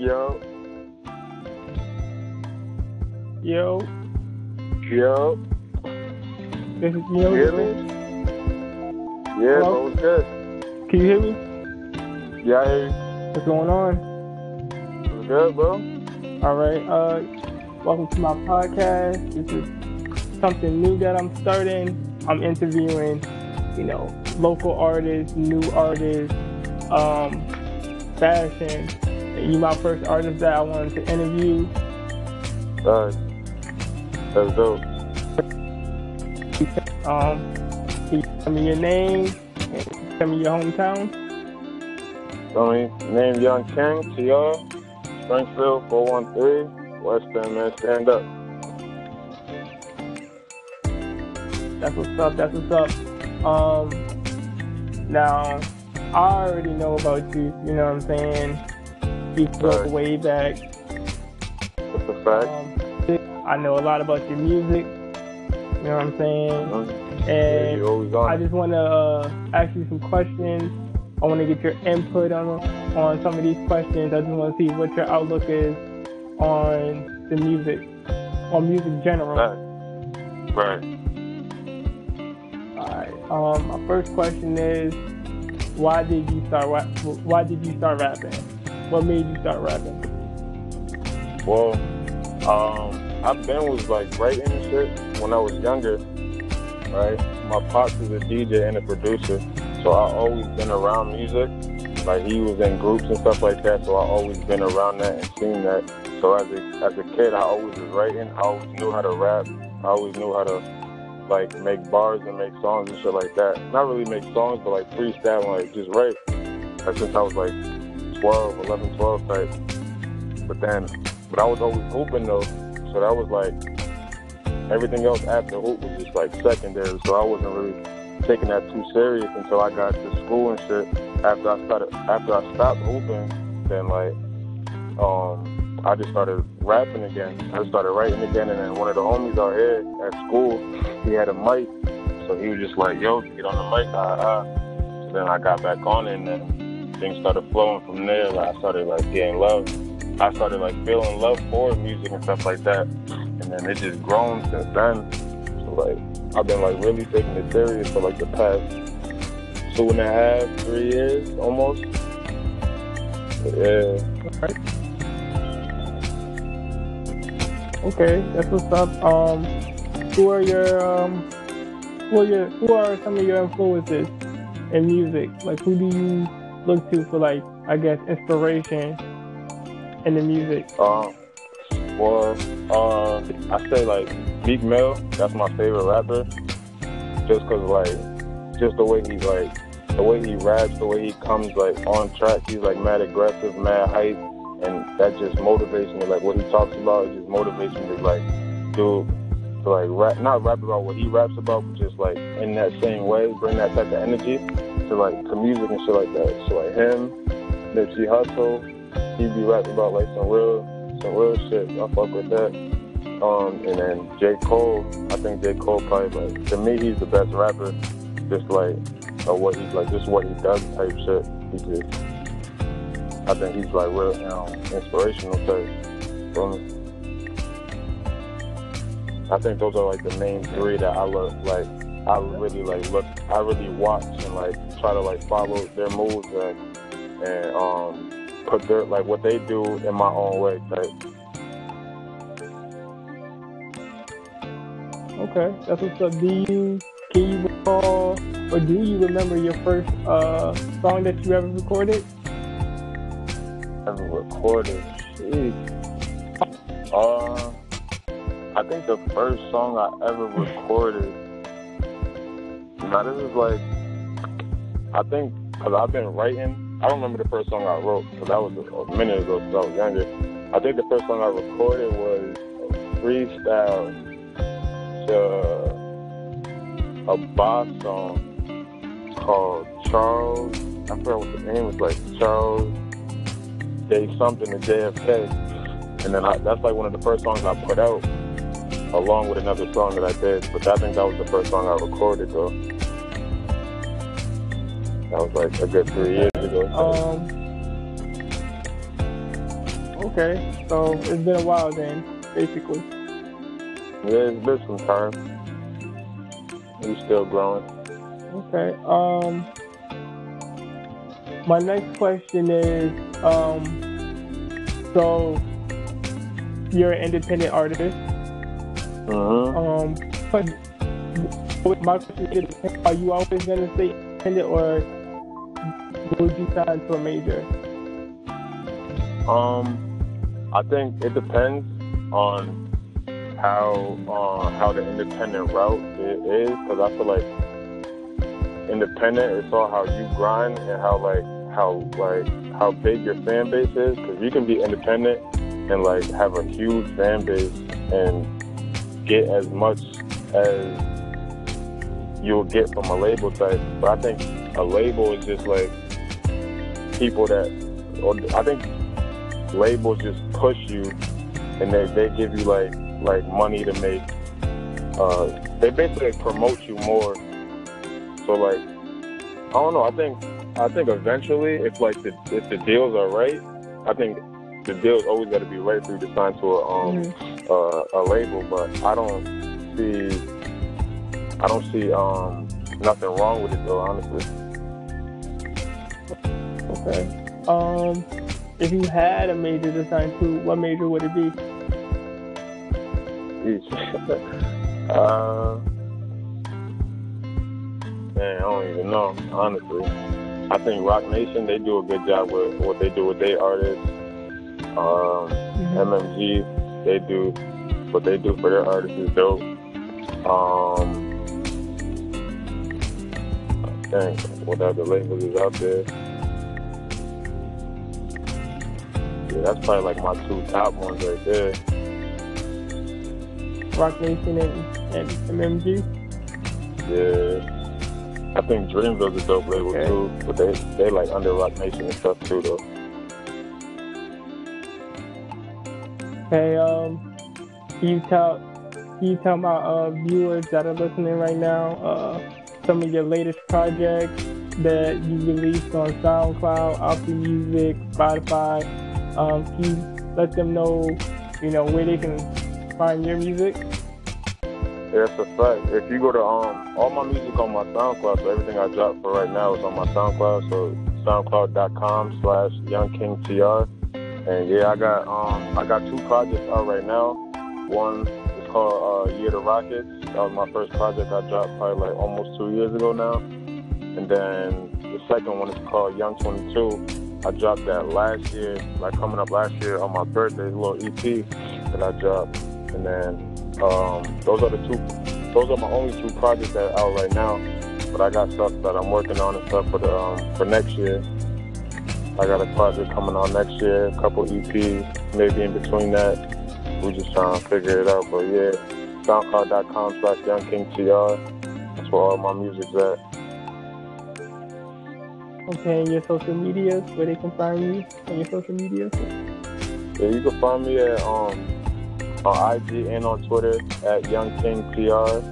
Yo. Yo. Yo. This is Yo. You hear me? Yeah, Hello? bro, what's good? Can you hear me? Yeah, I hear you. What's going on? What's good, bro? All right. Uh, welcome to my podcast. This is something new that I'm starting. I'm interviewing, you know, local artists, new artists, um, fashion. You my first artist that I wanted to interview. Alright. That's dope. Um, can you tell me your name and tell me your hometown? So, me, name Young King y'all. Springfield 413. West End, man, stand up. That's what's up. That's what's up. Um, now I already know about you. You know what I'm saying? You go Right. way back. What's the fact? Um, I know a lot about your music. You know what I'm saying? Mhm. And on I just want to uh, ask you some questions. I want to get your input on on some of these questions. I just want to see what your outlook is on the music, on music general. Right. Right. All right. Um, my first question is, why did you start? Wa- why did you start rapping? What made you start rapping? Well, um, I've been was like writing and shit when I was younger, right? My pops is a DJ and a producer, so I always been around music. Like he was in groups and stuff like that, so I always been around that and seen that. So as a as a kid, I always was writing. I always knew how to rap. I always knew how to like make bars and make songs and shit like that. Not really make songs, but like freestyle and like just write. Like since I was like 12, 11, 12 type. But then, but I was always hooping though, so that was like everything else after hoop was just like secondary. So I wasn't really taking that too serious until I got to school and shit. After I started, after I stopped hooping, then like, um, I just started rapping again. I started writing again, and then one of the homies out here at school, he had a mic, so he was just like, "Yo, get on the mic." Ah, ah. So then I got back on it, and then things started flowing from there. Like I started like getting love. I started like feeling love for music and stuff like that, and then it just grown since then. So like I've been like really taking it serious for like the past two and a half, three years almost. But, yeah. Right. Okay, that's what's up. Um, who are your um, who are your who are some of your influences in music? Like, who do you look to for like, I guess, inspiration in the music? Um, well, uh, I say like Meek Mill. That's my favorite rapper. Just cause like, just the way he like, the way he raps, the way he comes like on track. He's like mad aggressive, mad hype, and that just motivates me. Like what he talks about, it just motivates me to like do, to like rap, not rap about what he raps about, but just like in that same way, bring that type of energy like to music and shit like that. So like him, Nipsey Hussle, he'd be rapping about like some real some real shit. I fuck with that. Um, and then J. Cole, I think J. Cole probably like to me he's the best rapper. Just like or what he's like, just what he does type shit. He just, I think he's like real, know, inspirational type. Me. I think those are like the main three that I look like. I really like look. I really watch and like try to like follow their moves and and um put their like what they do in my own way type. Okay, that's what's up. Do you can you recall or do you remember your first uh song that you ever recorded? ever recorded. Jeez. Uh, I think the first song I ever recorded. Now this is like, I think because I've been writing. I don't remember the first song I wrote because that was a, a minute ago since I was younger. I think the first song I recorded was a freestyle to a boss song called Charles. I forgot what the name was like. Charles Day something to JFK, and then I, that's like one of the first songs I put out, along with another song that I did. But I think that was the first song I recorded though. That was like a good three years ago. Um okay. So it's been a while then, basically. Yeah, it's been some time. We still growing. Okay. Um, my next question is, um, so you're an independent artist. Mm-hmm. Um, but my question is, are you always going to stay independent, or would you sign to a major? Um, I think it depends on how uh, how the independent route it is, because I feel like independent it's all how you grind and how like how like how big your fan base is. Because you can be independent and like have a huge fan base and get as much as you'll get from a label type. But I think a label is just like people that, or I think labels just push you and they, they give you like like money to make. Uh, they basically promote you more. So like, I don't know. I think I think eventually, if like the if the deals are right, I think the deal's always got to be right for you to sign to a um Mhm. uh, a label. But I don't see I don't see um nothing wrong with it though. Honestly, Okay. Um, if you had a major to sign to, what major would it be? Uh, man, I don't even know. Honestly, I think Roc Nation they do a good job with what they do with their artists. Um, MMG, they do what they do for their artists is dope. Um, I think what other labels is out there? Yeah, that's probably like my two top ones right there. Roc Nation and, and MMG. Yeah, I think Dreamville's a dope label Okay. too, but they they like under Roc Nation and stuff too though. Hey, um, can you tell can you tell my uh, viewers that are listening right now uh, some of your latest projects that you released on SoundCloud, Apple Music, Spotify? Um, can you let them know, you know, where they can find your music? That's a fact. If you go to um all my music on my SoundCloud, so everything I drop for right now is on my SoundCloud. So SoundCloud.com slash YoungKingTR. And yeah, I got um I got two projects out right now. One is called uh, Year to Rockets. That was my first project I dropped probably like almost two years ago now. And then the second one is called Young 22. I dropped that last year, like coming up last year on my birthday, a little EP that I dropped. And then um, those are the two. Those are my only two projects that are out right now. But I got stuff that I'm working on and stuff for the um, for next year. I got a project coming on next year, a couple EPs, maybe in between that. We just trying to figure it out. But yeah, SoundCloud.com slash YoungKingTR. That's where all my music's at. Okay, your social medias, where they can find you on your social media? Yeah, you can find me at um on IG and on Twitter at YoungKingTR,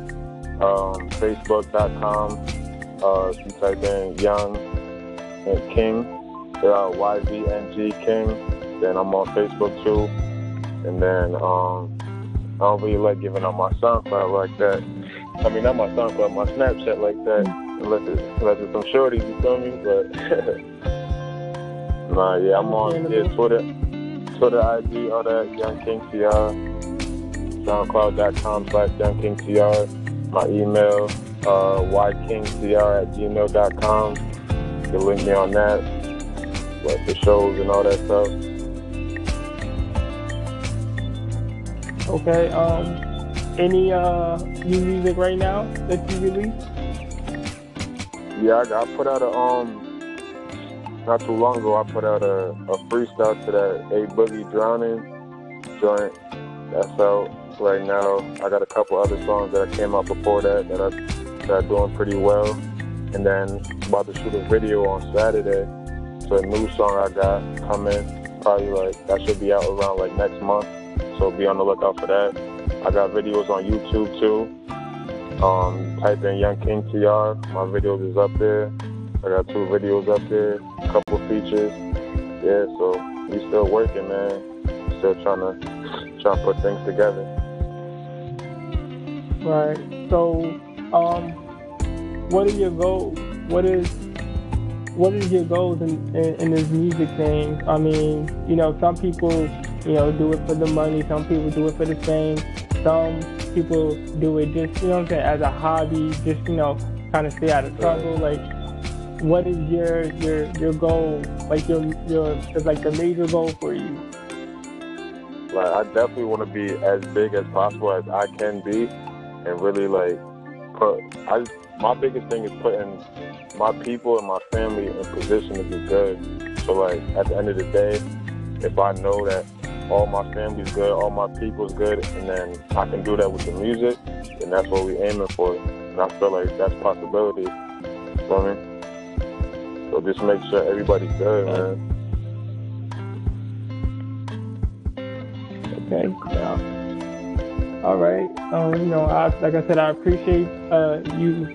um, Facebook.com. Uh, if you type in Young and King, uh, Y-V-N-G King, then I'm on Facebook too. And then um, I don't really like giving out my SoundCloud like that. I mean, not my SoundCloud, my Snapchat like that. Unless it's, unless it's some shorties, you feel me? But nah, yeah, I'm on yeah, Twitter. Twitter, IG, all that, Young King TR, SoundCloud.com slash Young King TR, my email, uh, ykingtr at gmail.com. You can link me on that, like the shows and all that stuff. Okay, um, any uh, new music right now that you released? Yeah, I, I put out a, um, not too long ago, I put out a, a freestyle to that A Boogie Drowning joint. That's out right now. I got a couple other songs that I came out before that that are, that are doing pretty well. And then about to shoot a video on Saturday. So a new song I got coming, probably like, that should be out around like next month. So be on the lookout for that. I got videos on YouTube too. Um, type in Young King TR. My videos is up there. I got two videos up there, a couple features. Yeah, so we still working, man. still trying to trying to put things together. Right. So, um, what are your goals? What is what is your goals in, in, in this music thing? I mean, you know, some people, you know, do it for the money. Some people do it for the fame. Some people do it just, you know, as a hobby, just you know, kind of stay out of trouble. Like, what is your your your goal? Like your your like the major goal for you? Like, I definitely want to be as big as possible as I can be, and really like put. I my biggest thing is putting my people and my family in position to be good. So like at the end of the day, if I know that all my family's good, all my people's good, and then I can do that with the music, and that's what we're aiming for. And I feel like that's possibility. You know I mean? So just make sure everybody's good, man. Okay. Yeah. All right. Um, you know, I, like I said, I appreciate uh, you,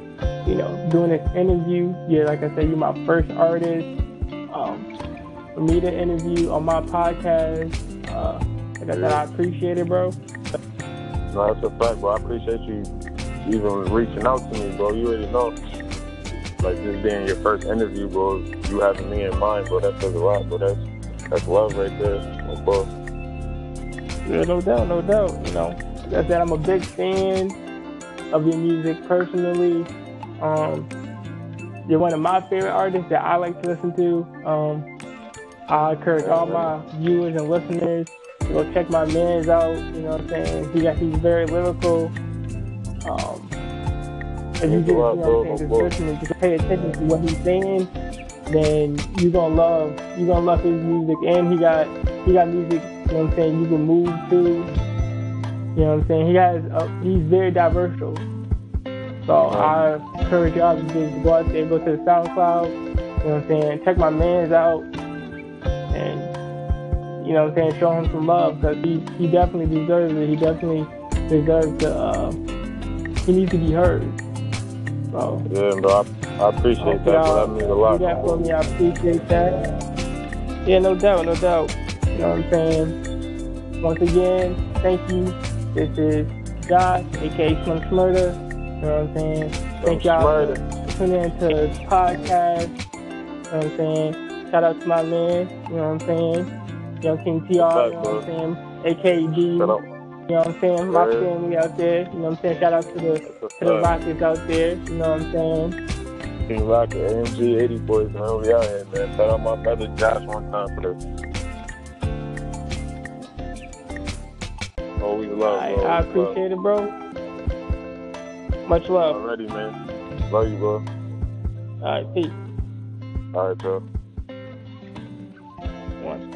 you know, doing this interview. Yeah, like I said, you're my first artist. Um, for me to interview on my podcast, uh, like I said, I appreciate it, bro. No, that's a fact, bro. I appreciate you even reaching out to me, bro. You already know. Like this being your first interview, bro. You having me in mind, bro. That says a lot, bro. That's that's love right there, bro. Yeah, no doubt, no doubt. You know, like I said, I'm a big fan of your music personally. Um, you're one of my favorite artists that I like to listen to. Um, I encourage all my viewers and listeners to go check my man's out. You know what I'm saying? He got he's very lyrical. Um, if you just, you know what I'm saying, just listen just pay attention to what he's saying, then you're gonna love you're gonna love his music. And he got he got music you know what I'm saying, you can move to. You know what I'm saying? He has, a, he's very diverse. So I encourage y'all to just go out there, go to the SoundCloud. You know what I'm saying? Check my man's out, and you know what I'm saying, show him some love because he he definitely deserves it. He definitely deserves to. Uh, he needs to be heard. So yeah, bro, I, I appreciate that. Bro. That means a lot. Do that for me. I appreciate that. Yeah, no doubt, no doubt. You know what I'm saying? Once again, thank you. This is Josh, aka Slim Smurder. You know what I'm saying? Thank y'all for tuning into the podcast. You know what I'm saying? Shout out to my man, you know what I'm saying? Young King TR, you know what I'm saying? AKD. You know what I'm saying? My family out there. You know what I'm saying? Shout out to the to the Rockets out there. You know what I'm saying? King Rocket, AMG 80 boys, man. We out here, man. Shout out my brother Josh one time for this. Always love, I. I appreciate love. it, bro. Much love. Already, man. Love you, bro. All right, peace. All right, bro. One.